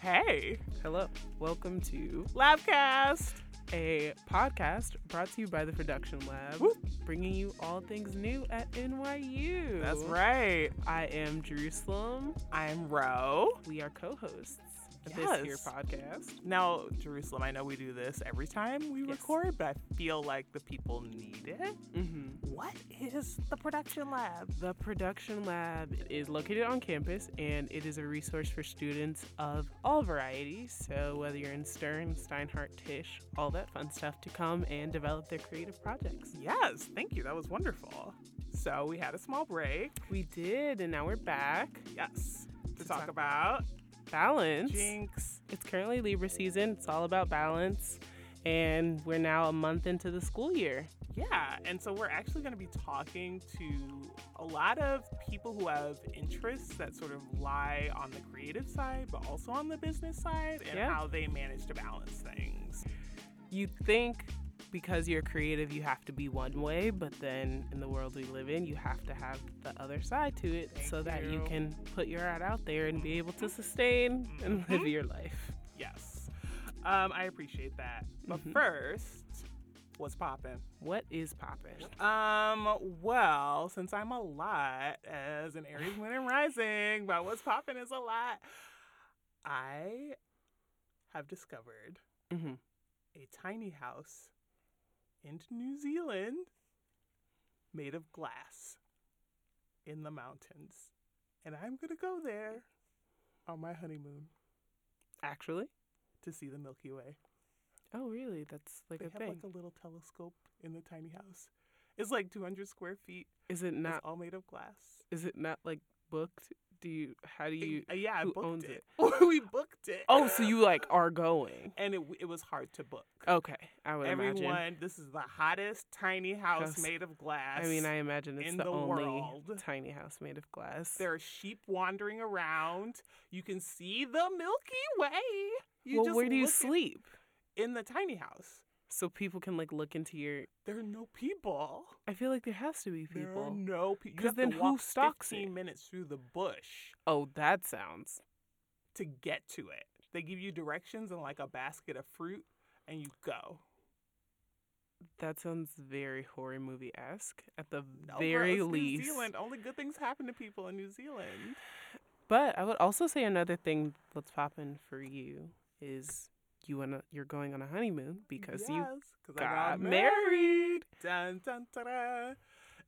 Hey, Hello. Welcome to Labcast. a podcast brought to you by the Production Lab, Woo. bringing you all things new at NYU. That's right. I am Jerusalem. I'm Ro. We are co-hosts of this here Yes. podcast. Now, Jerusalem, I know we do this every time we Yes. record, but I feel like the people need it. hmm What is the production lab? The Production Lab is located on campus and it is a resource for students of all varieties. So, whether you're in Stern, Steinhardt, Tisch, all that fun stuff to come and develop their creative projects. Yes, thank you. That was wonderful. So we had a small break. We did, and now we're back. Yes. To To talk talk- about Balance. Jinx. It's currently Libra season. It's all about balance. And we're now a month into the school year. Yeah, and so we're actually going to be talking to a lot of people who have interests that sort of lie on the creative side, but also on the business side, and Yeah. how they manage to balance things. You think because you're creative, you have to be one way, but then in the world we live in, you have to have the other side to it Thank so that you you. can put your art out there and be able to sustain and live Mhm. your life. Yes, um, I appreciate that. But Mhm. first, what's popping? What is popping? Um, well, since I'm a lot as an Aries Moon and Rising, but what's popping is a lot. I have discovered hmm a tiny house in New Zealand made of glass in the mountains. And I'm going to go there on my honeymoon Actually? to see the Milky Way. Oh, really? That's like They a have thing. like a little telescope in the tiny house. It's like 200 square feet. is it It's not? all made of glass. Is it not like booked? Do you? How do you? Uh, yeah, I who booked owns it. we booked it. Oh, so you like are going? And it, it was hard to book. Okay, I would imagine. Everyone, imagine. this is the hottest tiny house House. made of glass. I mean, I imagine it's in the, the only world. tiny house made of glass. There are sheep wandering around. You can see the Milky Way. You well, just where do you look at- sleep? In the tiny house. So people can like look into your. There are no people. I feel like there has to be people. There are no people. no people. 'Cause then who stalks 15 it? minutes through the bush Oh, that sounds. to get to it. They give you directions and like a basket of fruit, and you go. That sounds very horror movie esque at the No, very it's least. New Zealand. Only good things happen to people in New Zealand. But I would also say another thing that's popping for you is you wanna you're going on a honeymoon because you yes, I got got married. Dun, dun, ta-da.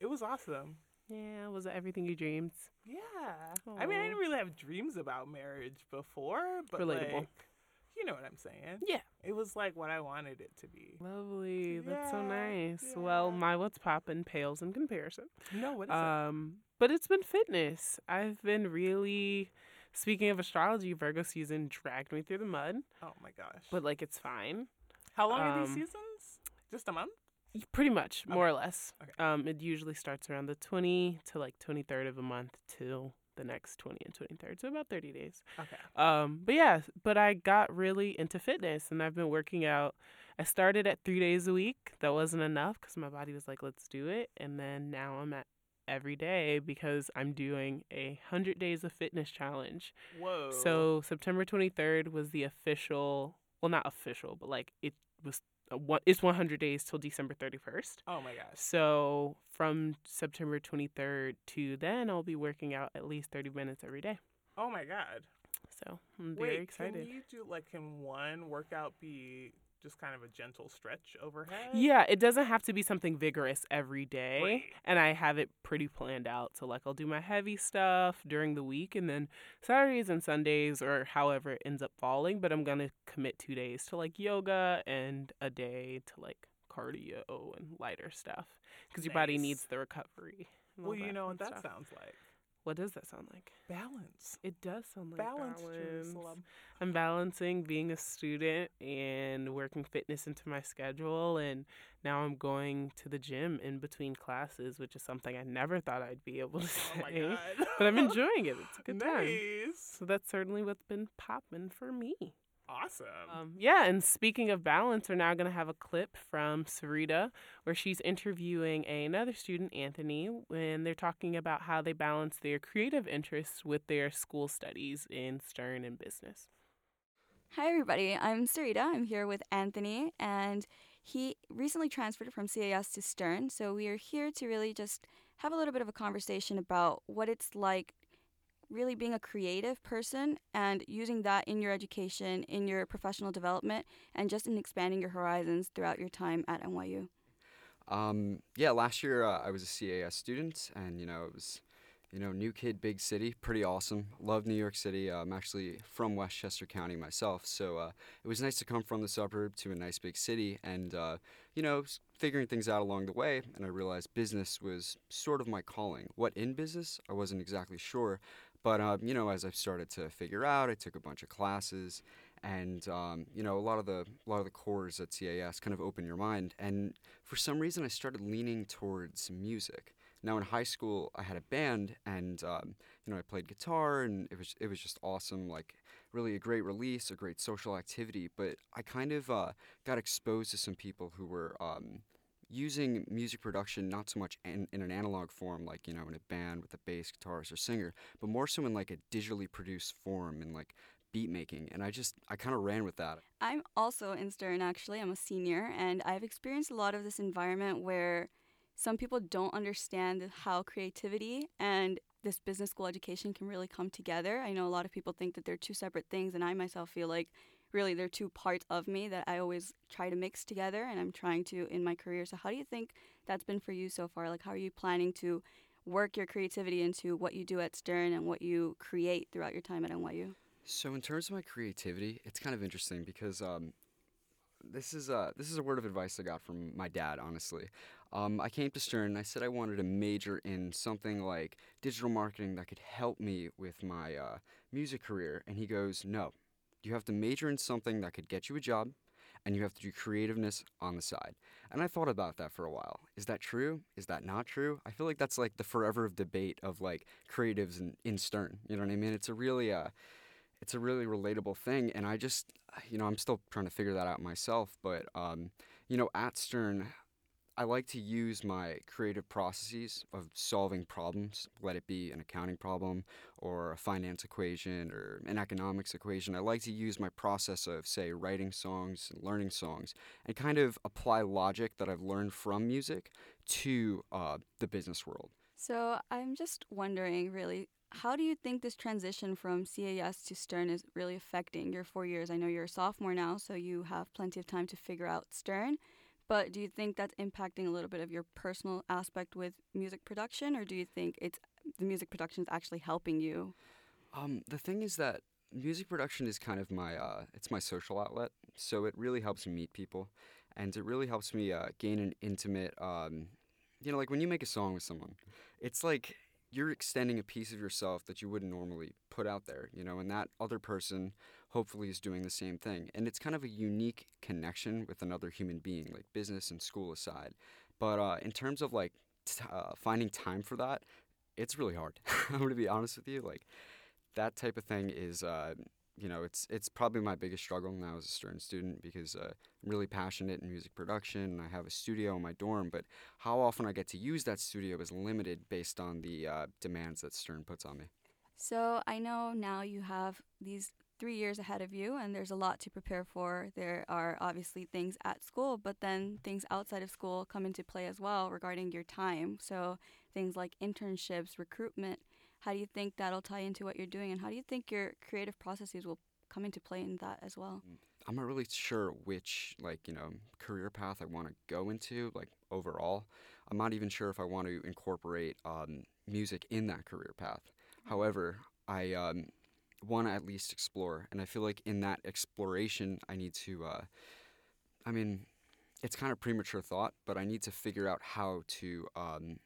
It was awesome. Yeah, was it everything you dreamed? Yeah. I mean, I didn't really have dreams about marriage before, but Relatable. like, you know what I'm saying. Yeah. It was like what I wanted it to be. Lovely. That's so Yeah, nice. Well, my what's poppin' pales in comparison. No, what is Um, but it's been fitness. I've been really speaking of astrology, Virgo season dragged me through the mud. Oh my gosh. but like it's fine. How long are these um, seasons? Just a month? Pretty much, more or less. Okay. Um, it usually starts around the 20 to like 23rd of a month till the next 20 and 23rd. So about 30 days. Okay. Um, but yeah, but I got really into fitness and I've been working out. I started at three days a week. That wasn't enough because my body was like, let's do it. And then now I'm at every day because I'm doing a 100 days of fitness challenge. Whoa. So September 23rd was the official, well, not official, but like it was, a it's 100 days till December 31st. Oh my gosh. So from September 23rd to then, I'll be working out at least 30 minutes every day. Oh my god. So I'm very Wait, excited. can you do like can one workout be just kind of a gentle stretch overhead? Yeah, it doesn't have to be something vigorous every day. Right. And I have it pretty planned out. So, like, I'll do my heavy stuff during the week and then Saturdays and Sundays or however it ends up falling. But I'm going to commit two days to like yoga and a day to like cardio and lighter stuff because your body needs the recovery. Well, you know what that stuff. sounds like. What does that sound like? Balance. It does sound like Balance, balance. I'm balancing being a student and working fitness into my schedule. And now I'm going to the gym in between classes, which is something I never thought I'd be able to Oh my say. god. but I'm enjoying it. It's a good time. nice. So that's certainly what's been popping for me. Awesome. Um, yeah, and speaking of balance, we're now going to have a clip from Sarita where she's interviewing another student, Anthony, when they're talking about how they balance their creative interests with their school studies in Stern and business. Hi, everybody. I'm Sarita. I'm here with Anthony, and he recently transferred from CAS to Stern. So we are here to really just have a little bit of a conversation about what it's like really being a creative person and using that in your education, in your professional development, and just in expanding your horizons throughout your time at NYU. Um, yeah, last year uh, I was a CAS student, and you know it was, you know, new kid, big city, pretty awesome. Love New York City. Uh, I'm actually from Westchester County myself, so uh, it was nice to come from the suburb to a nice big city, and uh, you know, figuring things out along the way. And I realized business was sort of my calling. What in business, I wasn't exactly sure, but um, you know, as I started to figure out, I took a bunch of classes, and um, you know, a lot of the a lot of the cores at CAS kind of open your mind. And for some reason, I started leaning towards music. Now in high school, I had a band, and um, you know, I played guitar, and it was it was just awesome. Like really a great release, a great social activity. But I kind of uh, got exposed to some people who were um, using music production not so much in, in, an analog form like you know in a band with a bass guitarist or singer but more so in like a digitally produced form and like beat making and i just i kind of ran with that. I'm also in stern actually. I'm a senior and i've experienced a lot of this environment where some people don't understand how creativity and this business school education can really come together. I know a lot of people think that they're two separate things and i myself feel like really they're two parts of me that I always try to mix together and I'm trying to in my career. So how do you think that's been for you so far? Like how are you planning to work your creativity into what you do at Stern and what you create throughout your time at NYU? So in terms of my creativity, it's kind of interesting because um, this is a this is a word of advice I got from my dad. Honestly, um, I came to Stern and I said I wanted to major in something like digital marketing that could help me with my uh, music career, and he goes, "No, you have to major in something that could get you a job, and you have to do creativeness on the side. And I thought about that for a while. Is that true? Is that not true? I feel like that's like the forever of debate of like creatives in, in Stern. You know what I mean? It's a really uh, it's a really relatable thing, and I just you know I'm still trying to figure that out myself. But um, you know, at Stern, I like to use my creative processes of solving problems, let it be an accounting problem or a finance equation or an economics equation. I like to use my process of, say, writing songs and learning songs and kind of apply logic that I've learned from music to uh, the business world. So I'm just wondering, really, how do you think this transition from CAS to Stern is really affecting your four years? I know you're a sophomore now, so you have plenty of time to figure out Stern. But do you think that's impacting a little bit of your personal aspect with music production, or do you think it's the music production is actually helping you? Um, the thing is that music production is kind of my uh, it's my social outlet, so it really helps me meet people, and it really helps me uh, gain an intimate. Um, you know, like when you make a song with someone, it's like you're extending a piece of yourself that you wouldn't normally put out there, you know, and that other person hopefully is doing the same thing. And it's kind of a unique connection with another human being, like business and school aside. But uh, in terms of like t- uh, finding time for that, it's really hard. I'm gonna be honest with you. Like that type of thing is, uh, you know, it's it's probably my biggest struggle now as a Stern student because uh, I'm really passionate in music production and I have a studio in my dorm. But how often I get to use that studio is limited based on the uh, demands that Stern puts on me. So I know now you have these three years ahead of you and there's a lot to prepare for. There are obviously things at school, but then things outside of school come into play as well regarding your time. So things like internships, recruitment. How do you think that'll tie into what you're doing, and how do you think your creative processes will come into play in that as well? Mm, I'm not really sure which like you know career path I want to go into like overall. I'm not even sure if I want to incorporate um, music in that career path. Mm-hmm. However, I um, want to at least explore, and I feel like in that exploration, I need to. Uh, I mean, it's kind of premature thought, but I need to figure out how to um,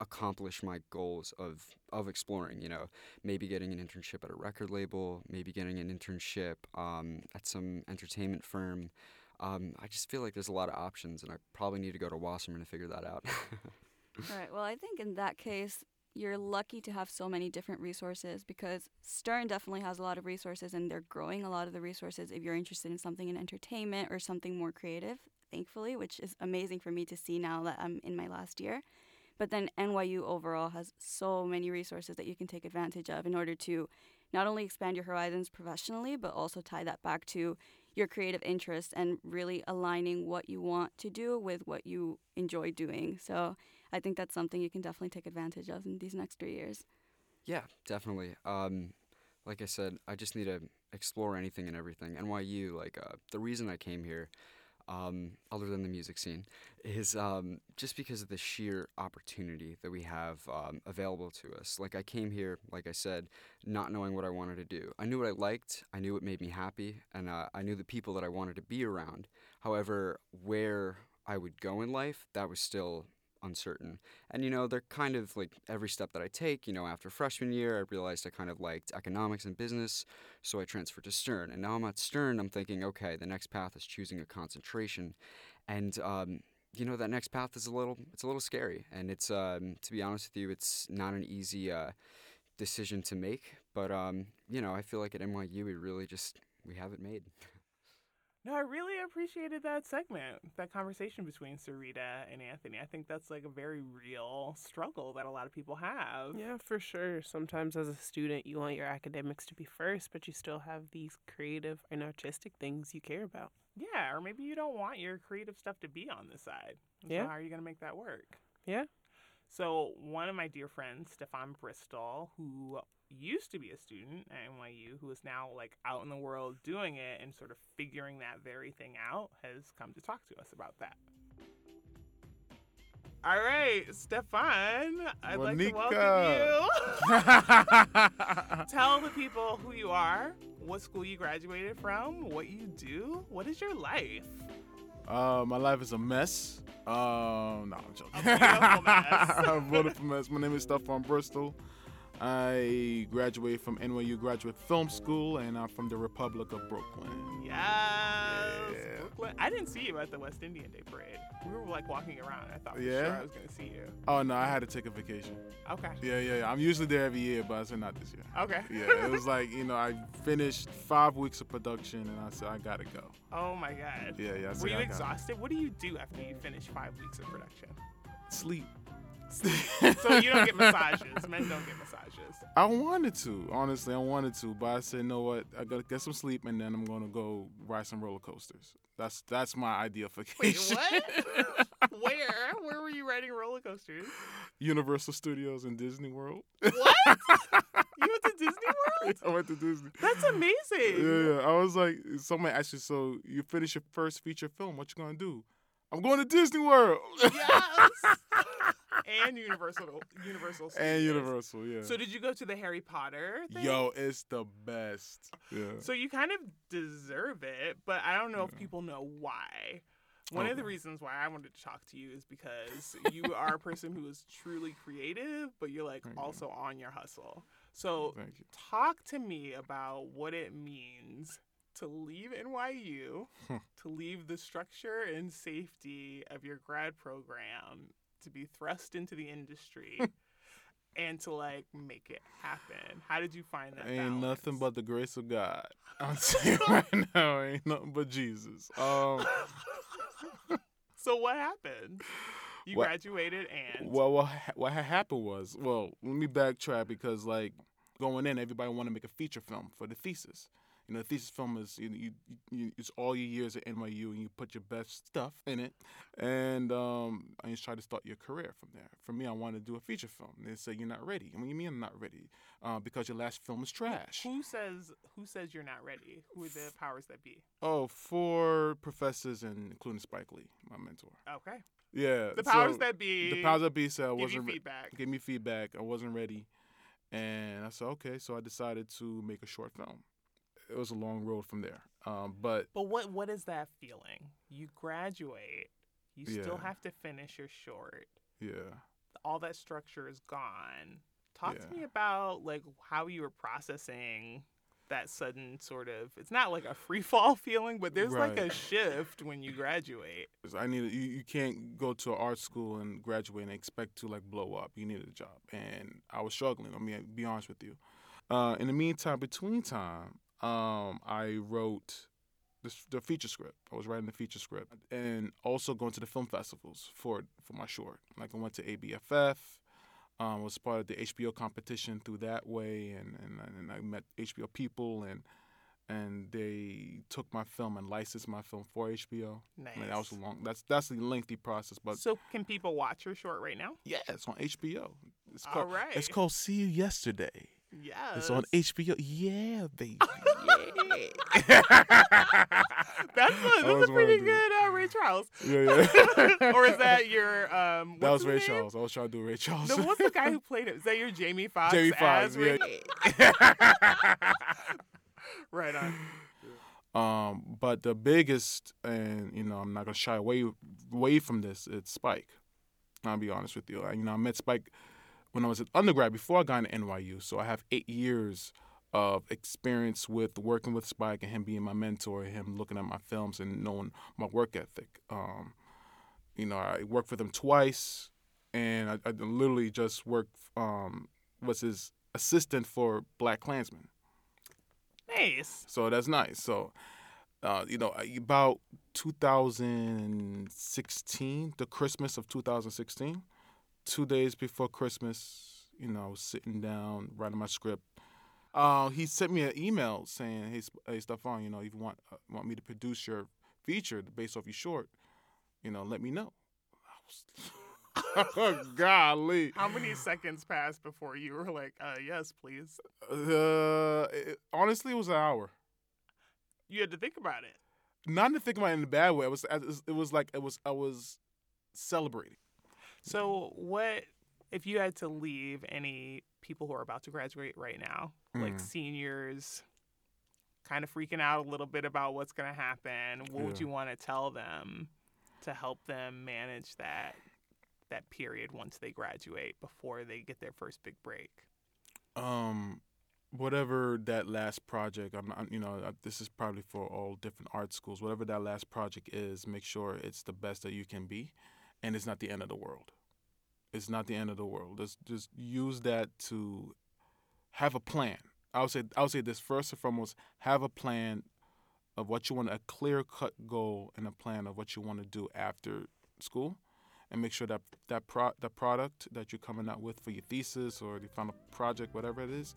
accomplish my goals of of exploring. You know, maybe getting an internship at a record label, maybe getting an internship um, at some entertainment firm. Um, I just feel like there's a lot of options, and I probably need to go to Wasserman to figure that out. All right. Well, I think in that case, you're lucky to have so many different resources because Stern definitely has a lot of resources and they're growing a lot of the resources if you're interested in something in entertainment or something more creative, thankfully, which is amazing for me to see now that I'm in my last year. But then NYU overall has so many resources that you can take advantage of in order to not only expand your horizons professionally, but also tie that back to your creative interests and really aligning what you want to do with what you enjoy doing. So I think that's something you can definitely take advantage of in these next three years. Yeah, definitely. Um, like I said, I just need to explore anything and everything. NYU, like uh, the reason I came here, um, other than the music scene, is um, just because of the sheer opportunity that we have um, available to us. Like I came here, like I said, not knowing what I wanted to do. I knew what I liked, I knew what made me happy, and uh, I knew the people that I wanted to be around. However, where I would go in life, that was still uncertain. And you know, they're kind of like every step that I take, you know, after freshman year, I realized I kind of liked economics and business, so I transferred to Stern. And now I'm at Stern, I'm thinking, okay, the next path is choosing a concentration. And um, you know, that next path is a little it's a little scary. And it's um, to be honest with you, it's not an easy uh, decision to make. But um, you know, I feel like at NYU we really just we have it made. No, I really appreciated that segment, that conversation between Sarita and Anthony. I think that's like a very real struggle that a lot of people have. Yeah, for sure. Sometimes as a student, you want your academics to be first, but you still have these creative and artistic things you care about. Yeah, or maybe you don't want your creative stuff to be on the side. So Yeah. how are you going to make that work? Yeah. So one of my dear friends, Stefan Bristol, who used to be a student at NYU, who is now like out in the world doing it and sort of figuring that very thing out, has come to talk to us about that. All right, Stefan, I'd like to welcome you. Tell the people who you are, what school you graduated from, what you do, what is your life? Uh, my life is a mess. Um, no, I'm joking. A beautiful mess. a beautiful mess. My name is Stefan Bristol. I graduated from NYU Graduate Film School, and I'm from the Republic of Brooklyn. Yes. Yeah. Brooklyn. I didn't see you at the West Indian Day parade. We were like walking around. I thought for Yeah? sure I was going to see you. Oh no, I had to take a vacation. Okay. Yeah, yeah, yeah. I'm usually there every year, but I said not this year. Okay. Yeah, it was like you know I finished five weeks of production, and I said I gotta go. oh my God. Yeah, yeah. I said, Were you exhausted? What do you do after you finish five weeks of production? Sleep. So you don't get massages. Men don't get massages. I wanted to, honestly, I wanted to, but I said, you know what? I gotta get some sleep, and then I'm gonna go ride some roller coasters. That's that's my idea for Wait, vacation. what? Where? Where were you riding roller coasters? Universal Studios and Disney World. What? you went to Disney World? I went to Disney. That's amazing. Yeah, yeah. I was like, someone asked me, so you finish your first feature film, what you gonna do? I'm going to Disney World. Yes. and Universal Universal and Universal, yeah. So did you go to the Harry Potter thing? Yo, it's the best. Yeah. So you kind of deserve it, but I don't know if people know why. One of the reasons why I wanted to talk to you is because you are a person who is truly creative, but you're like Thank you. also on your hustle. So you. talk to me about what it means to leave NYU, to leave the structure and safety of your grad program, to be thrust into the industry, and to like make it happen. How did you find that? Ain't nothing but the grace of God. I'm saying right now, ain't nothing but Jesus. Um, so what happened? You What- graduated and well, what what happened was, well, let me backtrack because like going in, everybody want to make a feature film for the thesis. You know, the thesis film is you, you, you it's all your years at NYU and you put your best stuff in it, and um, and you try to start your career from there. For me, I wanted to do a feature film. They say you're not ready. And what do you mean I'm not ready? Uh, because your last film is trash. who says who says you're not ready? Who are the powers that be? Oh, four professors and including Spike Lee, my mentor. Okay. Yeah, The powers so that be the powers that be said I give wasn't feedback. gave me feedback. I wasn't ready, and I said okay. So I decided to make a short film. It was a long road from there, um, but But what what is that feeling? You graduate, you still have to finish your short. yeah, All that structure is gone. Talk to me about like how you were processing that sudden sort of it's not like a free fall feeling, but there's like a shift when you graduate I needed. You, you can't go to art school and graduate and expect to like blow up. You needed a job, and I was struggling. I mean, be honest with you. Uh, in the meantime, between time, um, I wrote the, the feature script. I was writing the feature script, and also going to the film festivals for for my short. Like I went to ABFF, um, was part of the HBO competition through that way, and, and and I met HBO people, and and they took my film and licensed my film for HBO. Nice. I mean, that was a long. That's that's a lengthy process, but so can people watch your short right now? yeah, it's on HBO. It's called, right. It's called See You Yesterday. Yes. It's on HBO. Yeah, baby. That's a, that's a pretty good uh, Ray Charles. yeah, yeah. or is that your um? that was Ray name? Charles. I was trying to do Ray Charles. No, what's the guy who played it? Is that your Jamie Foxx? Jamie Foxx, yeah. right on. Um, but the biggest, and you know, I'm not gonna shy away away from this. It's Spike. I'll be honest with you. I, you know, I met Spike when I was an undergrad before I got into NYU. So I have eight years of experience with working with Spike and him being my mentor, him looking at my films and knowing my work ethic. Um, you know, I worked with him twice, and I, I literally just worked. Um, was his assistant for Black Klansman. Nice. So that's nice. So, uh, you know, about 2016, the Christmas of 2016, two days before Christmas, you know, sitting down writing my script. Uh, he sent me an email saying, "Hey, hey, Stefan, you know, if you want uh, want me to produce your feature based off your short, you know, let me know." I was, golly. How many seconds passed before you were like, uh, yes, please? Uh, it, honestly, it was an hour. You had to think about it. not to think about it in a bad way. It was it was like it was I was celebrating. So, what if you had to leave any people who are about to graduate right now, like Mm. seniors, kind of freaking out a little bit about what's going to happen? What would you want to tell them to help them manage that that period once they graduate before they get their first big break? Um, whatever that last project, I'm, I'm you know this is probably for all different art schools. Whatever that last project is, make sure it's the best that you can be, and it's not the end of the world. It's not the end of the world. Just just use that to have a plan. I would say I would say this first and foremost. Have a plan of what you want, a clear cut goal, and a plan of what you want to do after school, and make sure that that pro the product that you're coming out with for your thesis or the final project, whatever it is,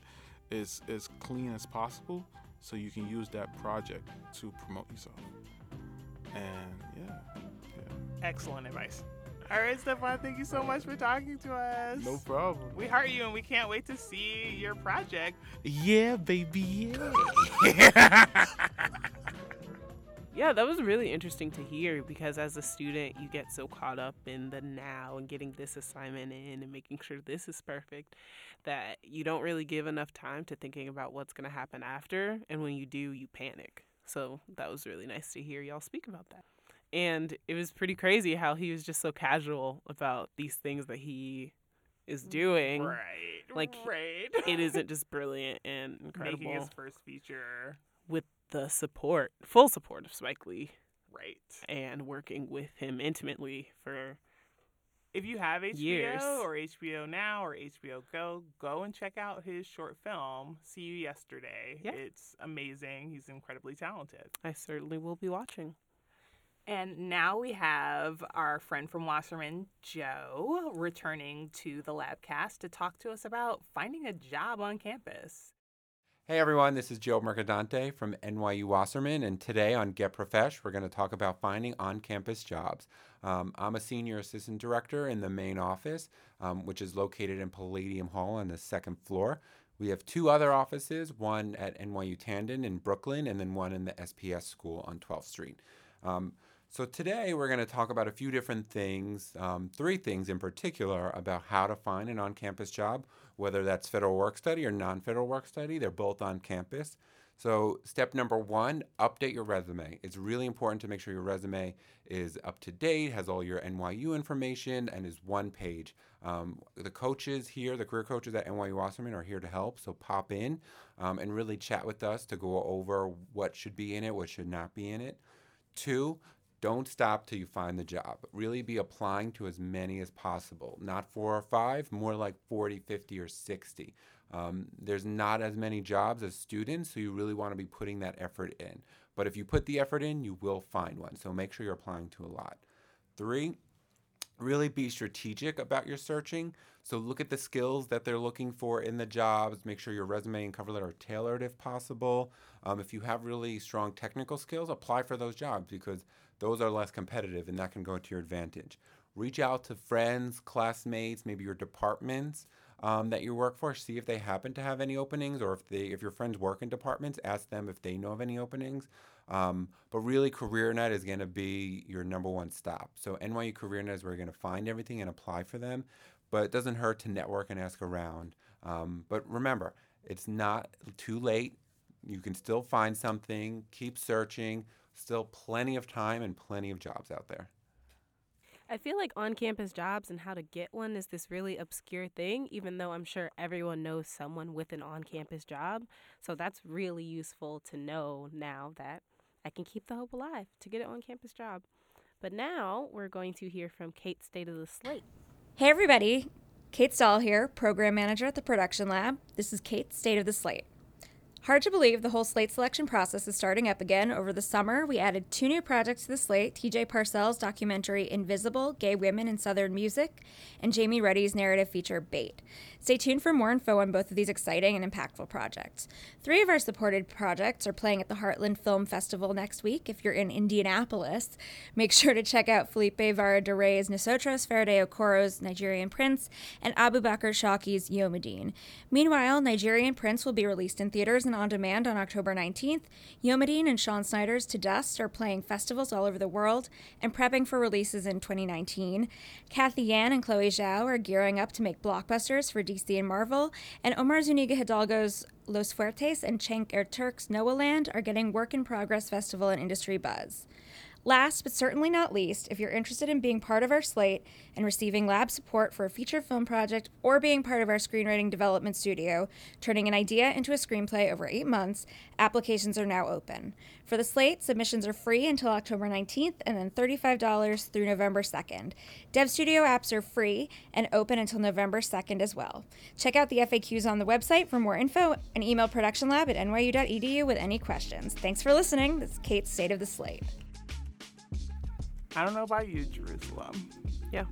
is as clean as possible, so you can use that project to promote yourself. And yeah. Excellent advice. All right, Stefan, thank you so much for talking to us. no problem. We heart you and we can't wait to see your project. Yeah, baby. Yeah. Yeah, that was really interesting to hear because as a student, you get so caught up in the now and getting this assignment in and making sure this is perfect that you don't really give enough time to thinking about what's going to happen after. And when you do, you panic. So that was really nice to hear y'all speak about that. And it was pretty crazy how he was just so casual about these things that he is doing. Right. Like, right. It isn't just brilliant and incredible making his first feature. with the support, full support of Spike Lee Right. and working with him intimately for If you have HBO Years. or HBO Now or HBO Go, go and check out his short film, See You Yesterday. Yeah. It's amazing. He's incredibly talented. I certainly will be watching. And now we have our friend from Wasserman, Joe, returning to the Labcast to talk to us about finding a job on campus. Hey everyone, this is Joe Mercadante from NYU Wasserman, and today on Get Profesh, we're going to talk about finding on campus jobs. Um, I'm a senior assistant director in the main office, um, which is located in Palladium Hall on the second floor. We have two other offices, one at NYU Tandon in Brooklyn, and then one in the SPS school on 12th Street. Um, so today we're going to talk about a few different things, um, three things in particular about how to find an on-campus job, whether that's federal work study or non-federal work study. They're both on campus. So step number one, update your resume. It's really important to make sure your resume is up to date, has all your NYU information, and is one page. Um, the coaches here, the career coaches at NYU Wasserman are here to help. So pop in um, and really chat with us to go over what should be in it, what should not be in it. Two, don't stop till you find the job. Really be applying to as many as possible. Not four or five, more like 40, 50, or 60. Um, there's not as many jobs as students, so you really want to be putting that effort in. But if you put the effort in, you will find one. So make sure you're applying to a lot. Three, really be strategic about your searching. So look at the skills that they're looking for in the jobs. Make sure your resume and cover letter are tailored if possible. Um, if you have really strong technical skills, apply for those jobs because those are less competitive and that can go to your advantage. Reach out to friends, classmates, maybe your departments um, that you work for. See if they happen to have any openings, or if they, if your friends work in departments, ask them if they know of any openings. Um, but really, CareerNet is going to be your number one stop. So NYU CareerNet is where you're going to find everything and apply for them. But it doesn't hurt to network and ask around. Um, but remember, it's not too late. You can still find something. Keep searching. Still plenty of time and plenty of jobs out there. I feel like on campus jobs and how to get one is this really obscure thing, even though I'm sure everyone knows someone with an on campus job. So that's really useful to know now that I can keep the hope alive to get an on campus job. But now we're going to hear from Kate State of the Slate. Hey, everybody. Kate Stahl here, Program Manager at the Production Lab. This is Kate State of the Slate. Hard to believe the whole slate selection process is starting up again. Over the summer, we added two new projects to the slate TJ Parsell's documentary Invisible Gay Women in Southern Music and Jamie Ruddy's narrative feature Bait. Stay tuned for more info on both of these exciting and impactful projects. Three of our supported projects are playing at the Heartland Film Festival next week. If you're in Indianapolis, make sure to check out Felipe Vara de Rey's Nosotros, Faraday Okoro's Nigerian Prince, and Abu Bakr Shawky's Yomeddine. Meanwhile, Nigerian Prince will be released in theaters and on demand on October 19th. Yomeddine and Shawn Snyder's To Dust are playing festivals all over the world and prepping for releases in 2019. Cathy Yan and Chloe Zhao are gearing up to make blockbusters for DC and Marvel, and Omar Zuniga Hidalgo's Los Fuertes and Cenk Erturk's Noah Land are getting work in progress festival and industry buzz. Last but certainly not least, if you're interested in being part of our slate and receiving lab support for a feature film project or being part of our screenwriting development studio, turning an idea into a screenplay over eight months, applications are now open. For the slate, submissions are free until October 19th and then $35 through November 2nd. Dev Studio apps are free and open until November 2nd as well. Check out the FAQs on the website for more info and email productionlab at nyu.edu with any questions. Thanks for listening. This is Kate's State of the Slate. I don't know about you, Jerusalem, Yeah.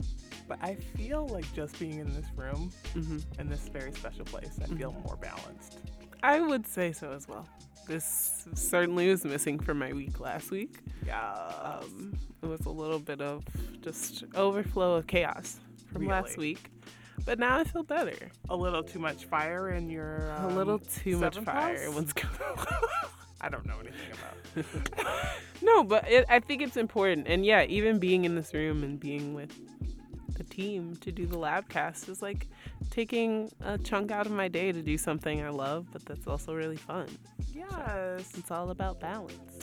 but I feel like just being in this room, hmm in this very special place, I feel more balanced. I would say so as well. This certainly was missing from my week last week. Yeah. Um, it was a little bit of just overflow of chaos from last week. But now I feel better. a little too much fire in your. a um, little too much fire. house? What's going I don't know anything about. No, but it, I think it's important. And yeah, even being in this room and being with the team to do the lab cast is like taking a chunk out of my day to do something I love, but that's also really fun. yes, It's all about balance.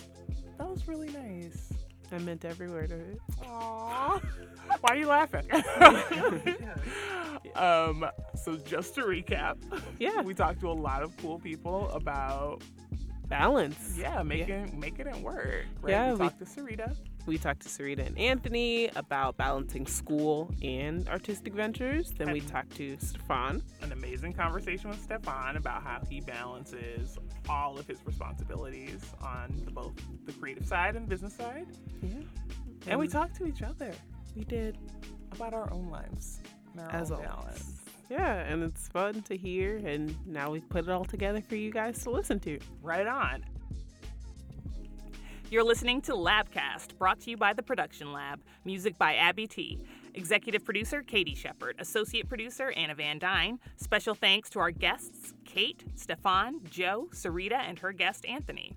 that was really nice. I meant every word of it. Aww. Why are you laughing? um, so just to recap, Yeah. we talked to a lot of cool people about Balance. yeah making making it work. Right? Yeah, we we- talked to Sarita. We talked to Sarita and Anthony about balancing school and artistic ventures. Then we talked to Stefan. An amazing conversation with Stefan about how he balances all of his responsibilities on the, both the creative side and business side. Yeah. And we talked to each other we did about our own lives our as own always. balance. Yeah, and it's fun to hear, and now we've put it all together for you guys to listen to. Right on. You're listening to Labcast, brought to you by the Production Lab. Music by Abby T. Executive producer Katie Shepard. Associate producer Anna Van Dyne. Special thanks to our guests Kate, Stefan, Joe, Sarita, and her guest Anthony.